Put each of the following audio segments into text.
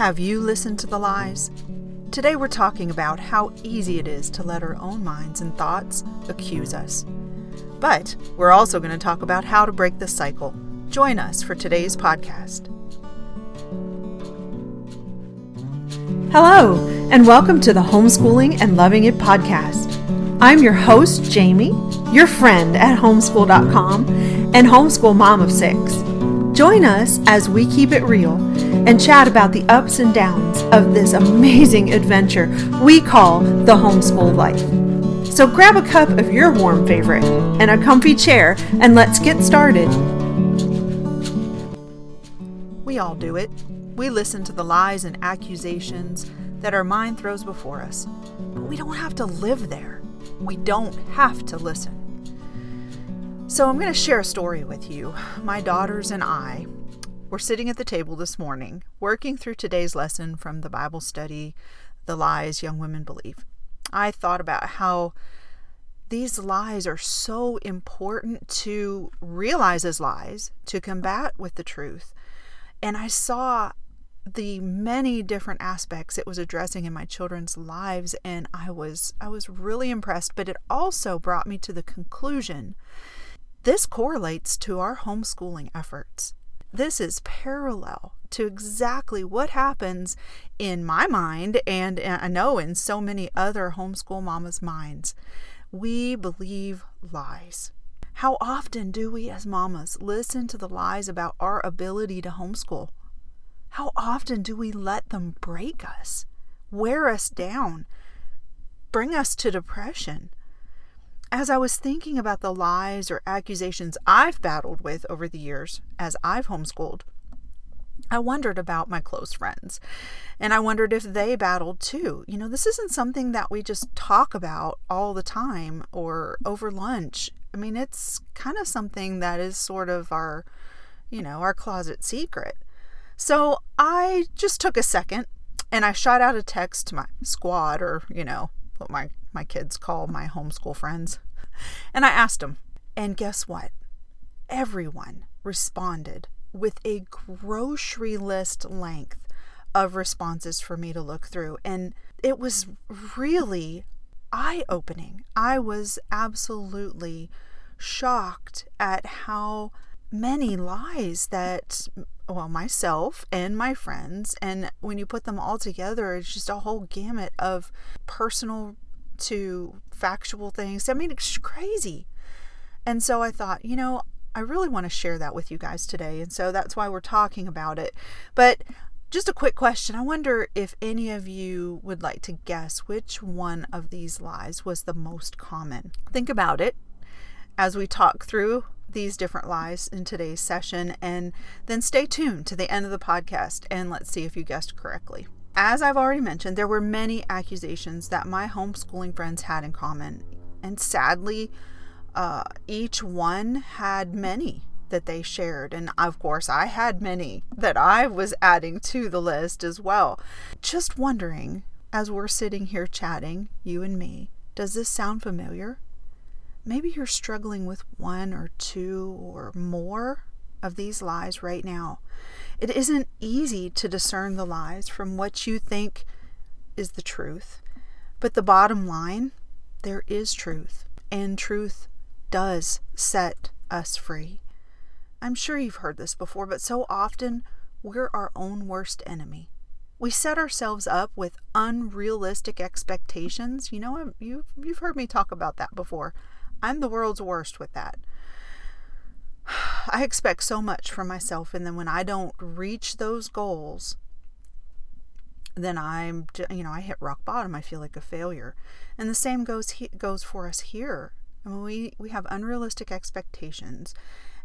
Have you listened to the lies? Today we're talking about how easy it is to let our own minds and thoughts accuse us. But we're also going to talk about how to break this cycle. Join us for today's podcast. Hello, and welcome to the Homeschooling and Loving It podcast. I'm your host, Jamie, your friend at homeschool.com and homeschool mom of six. Join us as we keep it real and chat about the ups and downs of this amazing adventure we call the homeschool life. So grab a cup of your warm favorite and a comfy chair and let's get started. We all do it. We listen to the lies and accusations that our mind throws before us. But we don't have to live there. We don't have to listen. So, I'm going to share a story with you. My daughters and I were sitting at the table this morning, working through today's lesson from the Bible study, The Lies Young Women Believe. I thought about how these lies are so important to realize as lies, to combat with the truth. And I saw the many different aspects it was addressing in my children's lives and I was I was really impressed but it also brought me to the conclusion this correlates to our homeschooling efforts. This is parallel to exactly what happens in my mind, and I know in so many other homeschool mamas' minds. We believe lies. How often do we as mamas listen to the lies about our ability to homeschool? How often do we let them break us, wear us down, bring us to depression? As I was thinking about the lies or accusations I've battled with over the years as I've homeschooled, I wondered about my close friends and I wondered if they battled too. You know, this isn't something that we just talk about all the time or over lunch. I mean, it's kind of something that is sort of our, you know, our closet secret. So I just took a second and I shot out a text to my squad or, you know, my my kids call my homeschool friends. And I asked them, and guess what? Everyone responded with a grocery list length of responses for me to look through. And it was really eye opening. I was absolutely shocked at how many lies that well myself and my friends and when you put them all together it's just a whole gamut of personal to factual things. I mean, it's crazy. And so I thought, you know, I really want to share that with you guys today. And so that's why we're talking about it. But just a quick question. I wonder if any of you would like to guess which one of these lies was the most common. Think about it as we talk through these different lies in today's session, and then stay tuned to the end of the podcast and let's see if you guessed correctly. As I've already mentioned, there were many accusations that my homeschooling friends had in common. And sadly, uh, each one had many that they shared. And of course, I had many that I was adding to the list as well. Just wondering, as we're sitting here chatting, you and me, does this sound familiar? Maybe you're struggling with one or two or more of these lies right now. It isn't easy to discern the lies from what you think is the truth. But the bottom line, there is truth, and truth does set us free. I'm sure you've heard this before, but so often we're our own worst enemy. We set ourselves up with unrealistic expectations. You know, you've, you've heard me talk about that before. I'm the world's worst with that. I expect so much from myself, and then when I don't reach those goals, then I'm, you know, I hit rock bottom. I feel like a failure, and the same goes goes for us here. I mean, we we have unrealistic expectations,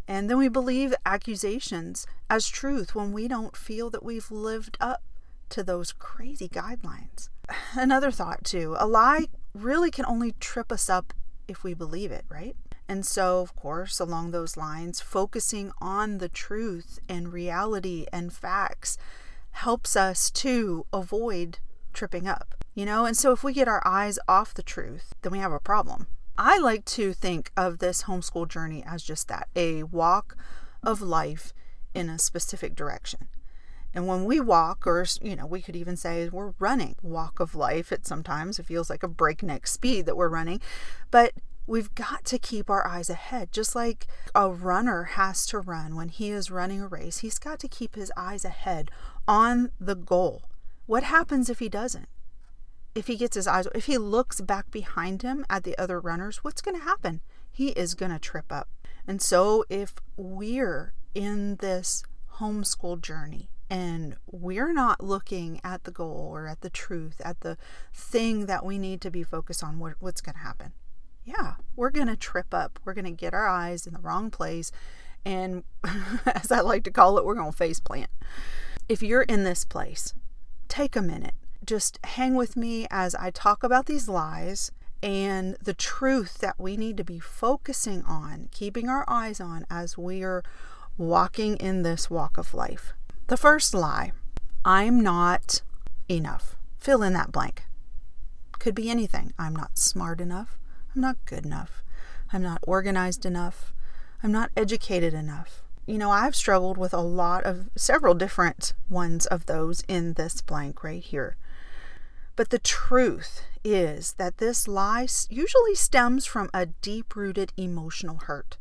and then we believe accusations as truth when we don't feel that we've lived up to those crazy guidelines. Another thought too: a lie really can only trip us up if we believe it, right? And so, of course, along those lines, focusing on the truth and reality and facts helps us to avoid tripping up, you know? And so, if we get our eyes off the truth, then we have a problem. I like to think of this homeschool journey as just that a walk of life in a specific direction. And when we walk, or, you know, we could even say we're running, walk of life, it sometimes it feels like a breakneck speed that we're running. But we've got to keep our eyes ahead. Just like a runner has to run when he is running a race, he's got to keep his eyes ahead on the goal. What happens if he doesn't? If he gets his eyes, if he looks back behind him at the other runners, what's going to happen? He is going to trip up. And so if we're in this homeschool journey and we're not looking at the goal or at the truth, at the thing that we need to be focused on, what, what's going to happen? Yeah, we're going to trip up. We're going to get our eyes in the wrong place. And as I like to call it, we're going to face plant. If you're in this place, take a minute. Just hang with me as I talk about these lies and the truth that we need to be focusing on, keeping our eyes on as we are walking in this walk of life. The first lie I'm not enough. Fill in that blank. Could be anything. I'm not smart enough. I'm not good enough. I'm not organized enough. I'm not educated enough. You know, I've struggled with a lot of several different ones of those in this blank right here. But the truth is that this lie usually stems from a deep rooted emotional hurt.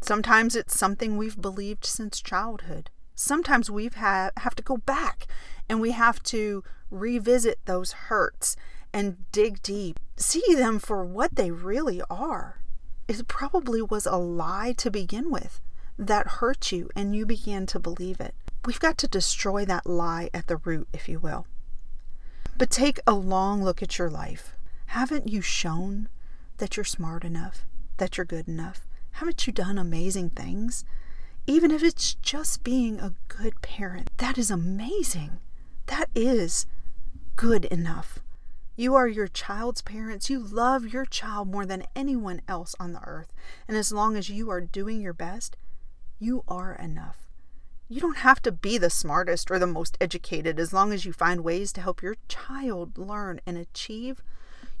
Sometimes it's something we've believed since childhood. Sometimes we've ha- have to go back and we have to revisit those hurts and dig deep, see them for what they really are. It probably was a lie to begin with that hurt you and you began to believe it. We've got to destroy that lie at the root, if you will. But take a long look at your life. Haven't you shown that you're smart enough, that you're good enough? Haven't you done amazing things? Even if it's just being a good parent, that is amazing. That is good enough. You are your child's parents. You love your child more than anyone else on the earth. And as long as you are doing your best, you are enough. You don't have to be the smartest or the most educated as long as you find ways to help your child learn and achieve.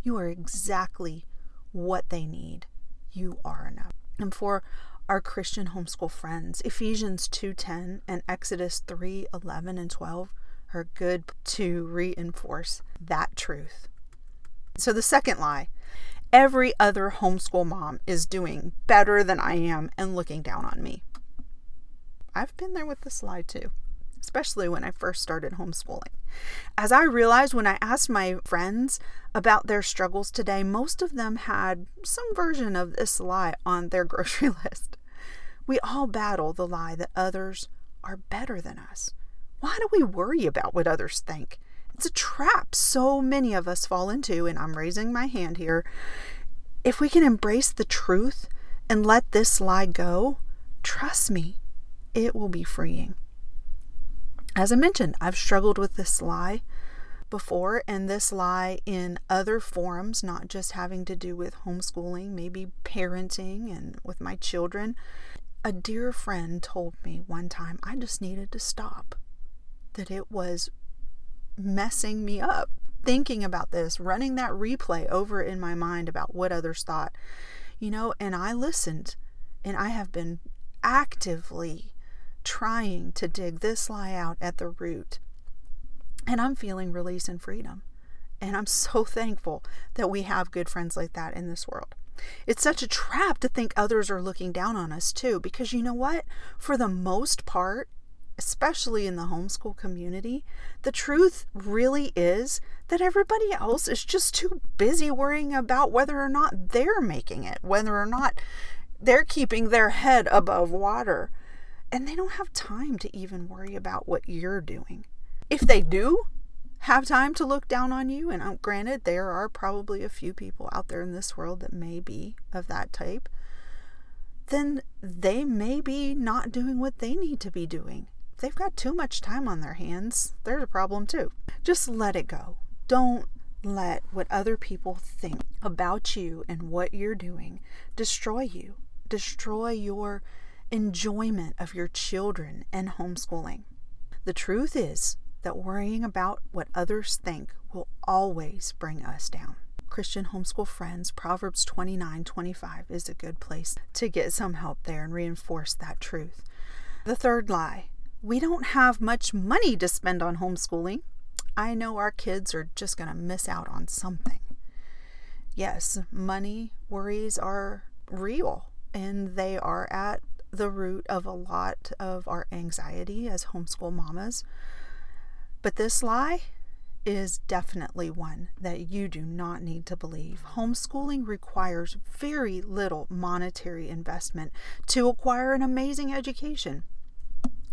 You are exactly what they need. You are enough. And for our Christian homeschool friends, Ephesians 2:10 and Exodus 3:11 and 12 are good to reinforce that truth. So, the second lie every other homeschool mom is doing better than I am and looking down on me. I've been there with this lie too, especially when I first started homeschooling. As I realized when I asked my friends about their struggles today, most of them had some version of this lie on their grocery list. We all battle the lie that others are better than us. Why do we worry about what others think? It's a trap so many of us fall into, and I'm raising my hand here. If we can embrace the truth and let this lie go, trust me, it will be freeing. As I mentioned, I've struggled with this lie before, and this lie in other forums, not just having to do with homeschooling, maybe parenting and with my children. A dear friend told me one time I just needed to stop that it was messing me up thinking about this, running that replay over in my mind about what others thought. You know, and I listened and I have been actively trying to dig this lie out at the root. And I'm feeling release and freedom. And I'm so thankful that we have good friends like that in this world. It's such a trap to think others are looking down on us too, because you know what? For the most part, especially in the homeschool community, the truth really is that everybody else is just too busy worrying about whether or not they're making it, whether or not they're keeping their head above water. And they don't have time to even worry about what you're doing. If they do have time to look down on you, and uh, granted, there are probably a few people out there in this world that may be of that type, then they may be not doing what they need to be doing they've got too much time on their hands, there's a problem too. Just let it go. Don't let what other people think about you and what you're doing destroy you, destroy your enjoyment of your children and homeschooling. The truth is that worrying about what others think will always bring us down. Christian homeschool friends, Proverbs 29 25 is a good place to get some help there and reinforce that truth. The third lie we don't have much money to spend on homeschooling, I know our kids are just going to miss out on something. Yes, money worries are real and they are at the root of a lot of our anxiety as homeschool mamas. But this lie is definitely one that you do not need to believe. Homeschooling requires very little monetary investment to acquire an amazing education.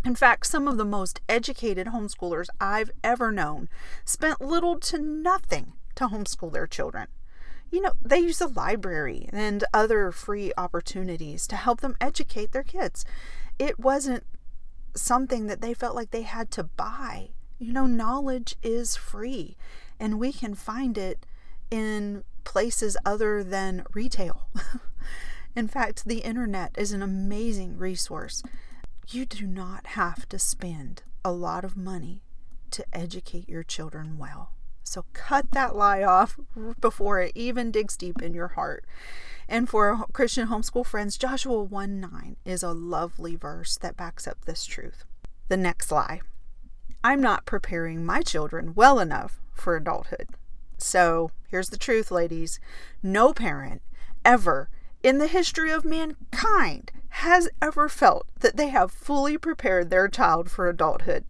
In fact, some of the most educated homeschoolers I've ever known spent little to nothing to homeschool their children. You know, they use the library and other free opportunities to help them educate their kids. It wasn't something that they felt like they had to buy. You know, knowledge is free, and we can find it in places other than retail. in fact, the internet is an amazing resource you do not have to spend a lot of money to educate your children well. So cut that lie off before it even digs deep in your heart. And for Christian homeschool friends, Joshua 1 9 is a lovely verse that backs up this truth. The next lie I'm not preparing my children well enough for adulthood. So here's the truth, ladies no parent ever in the history of mankind has ever felt that they have fully prepared their child for adulthood.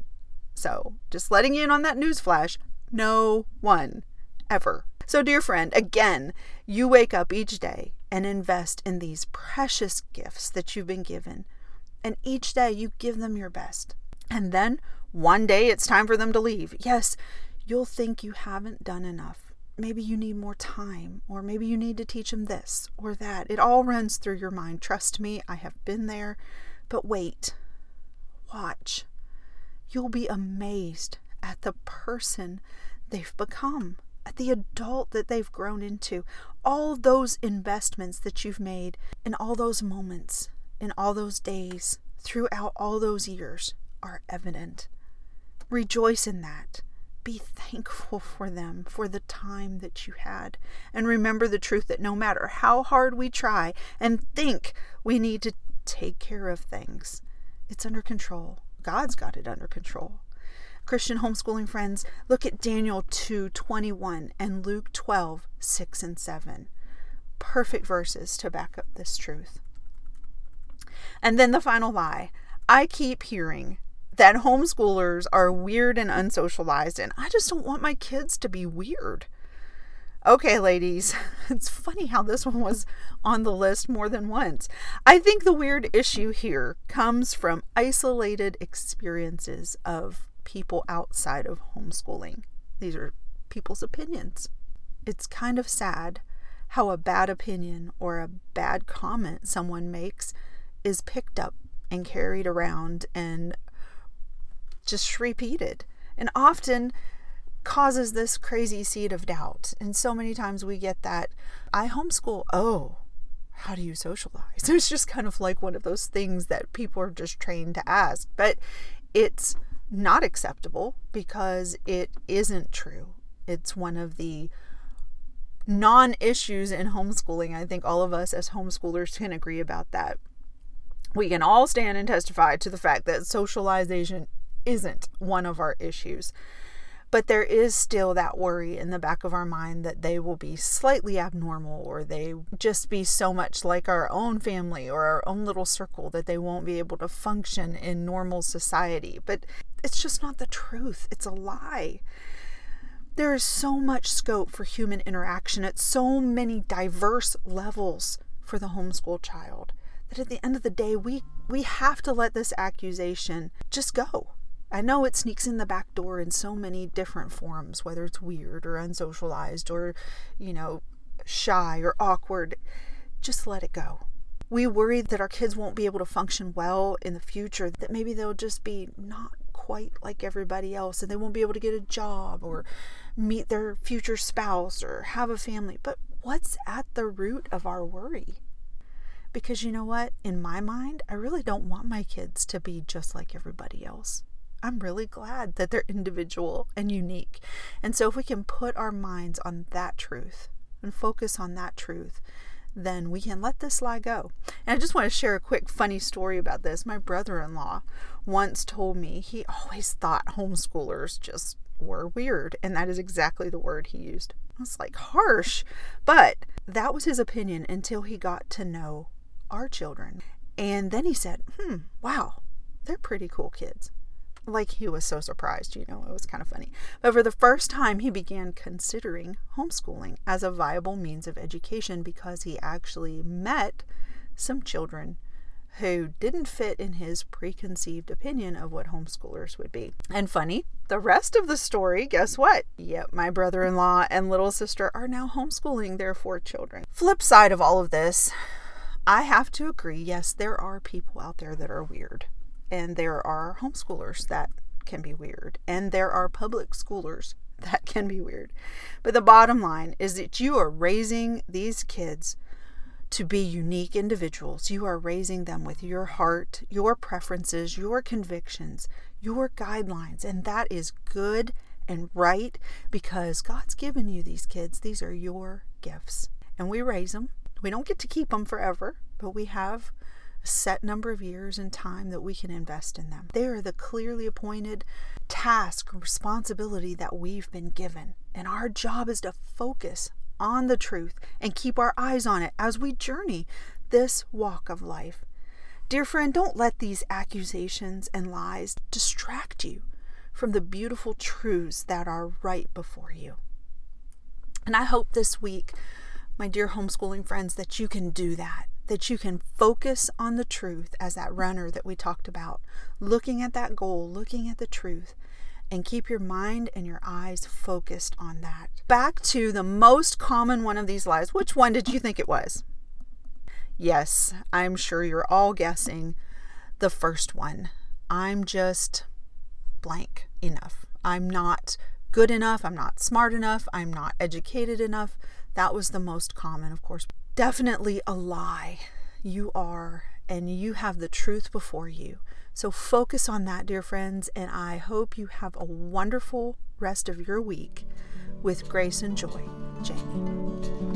So, just letting you in on that newsflash no one ever. So, dear friend, again, you wake up each day and invest in these precious gifts that you've been given. And each day you give them your best. And then one day it's time for them to leave. Yes, you'll think you haven't done enough maybe you need more time, or maybe you need to teach them this or that. It all runs through your mind. Trust me, I have been there. But wait, watch. You'll be amazed at the person they've become, at the adult that they've grown into. All those investments that you've made in all those moments, in all those days, throughout all those years are evident. Rejoice in that be thankful for them, for the time that you had. And remember the truth that no matter how hard we try and think we need to take care of things, it's under control. God's got it under control. Christian homeschooling friends, look at Daniel 2 21 and Luke 12 6 and 7. Perfect verses to back up this truth. And then the final lie I keep hearing that homeschoolers are weird and unsocialized, and I just don't want my kids to be weird. Okay, ladies, it's funny how this one was on the list more than once. I think the weird issue here comes from isolated experiences of people outside of homeschooling. These are people's opinions. It's kind of sad how a bad opinion or a bad comment someone makes is picked up and carried around and just repeated and often causes this crazy seed of doubt. And so many times we get that I homeschool. Oh, how do you socialize? It's just kind of like one of those things that people are just trained to ask, but it's not acceptable because it isn't true. It's one of the non issues in homeschooling. I think all of us as homeschoolers can agree about that. We can all stand and testify to the fact that socialization isn't one of our issues. But there is still that worry in the back of our mind that they will be slightly abnormal or they just be so much like our own family or our own little circle that they won't be able to function in normal society. But it's just not the truth, it's a lie. There is so much scope for human interaction at so many diverse levels for the homeschool child that at the end of the day, we, we have to let this accusation just go I know it sneaks in the back door in so many different forms, whether it's weird or unsocialized or, you know, shy or awkward. Just let it go. We worry that our kids won't be able to function well in the future, that maybe they'll just be not quite like everybody else and they won't be able to get a job or meet their future spouse or have a family. But what's at the root of our worry? Because you know what? In my mind, I really don't want my kids to be just like everybody else. I'm really glad that they're individual and unique. And so, if we can put our minds on that truth and focus on that truth, then we can let this lie go. And I just want to share a quick funny story about this. My brother in law once told me he always thought homeschoolers just were weird, and that is exactly the word he used. I was like, harsh, but that was his opinion until he got to know our children. And then he said, hmm, wow, they're pretty cool kids like he was so surprised, you know, it was kind of funny. But for the first time, he began considering homeschooling as a viable means of education because he actually met some children who didn't fit in his preconceived opinion of what homeschoolers would be. And funny, the rest of the story, guess what? Yep, my brother in law and little sister are now homeschooling their four children. Flip side of all of this, I have to agree yes, there are people out there that are weird and there are homeschoolers that can be weird, and there are public schoolers that can be weird. But the bottom line is that you are raising these kids to be unique individuals. You are raising them with your heart, your preferences, your convictions, your guidelines, and that is good and right because God's given you these kids. These are your gifts, and we raise them. We don't get to keep them forever, but we have set number of years and time that we can invest in them. They are the clearly appointed task or responsibility that we've been given. And our job is to focus on the truth and keep our eyes on it as we journey this walk of life. Dear friend, don't let these accusations and lies distract you from the beautiful truths that are right before you. And I hope this week, my dear homeschooling friends, that you can do that that you can focus on the truth as that runner that we talked about, looking at that goal, looking at the truth, and keep your mind and your eyes focused on that. Back to the most common one of these lies. Which one did you think it was? Yes, I'm sure you're all guessing the first one. I'm just blank enough. I'm not good enough. I'm not smart enough. I'm not educated enough. That was the most common, of course definitely a lie. You are, and you have the truth before you. So focus on that, dear friends, and I hope you have a wonderful rest of your week with grace and joy. Jamie.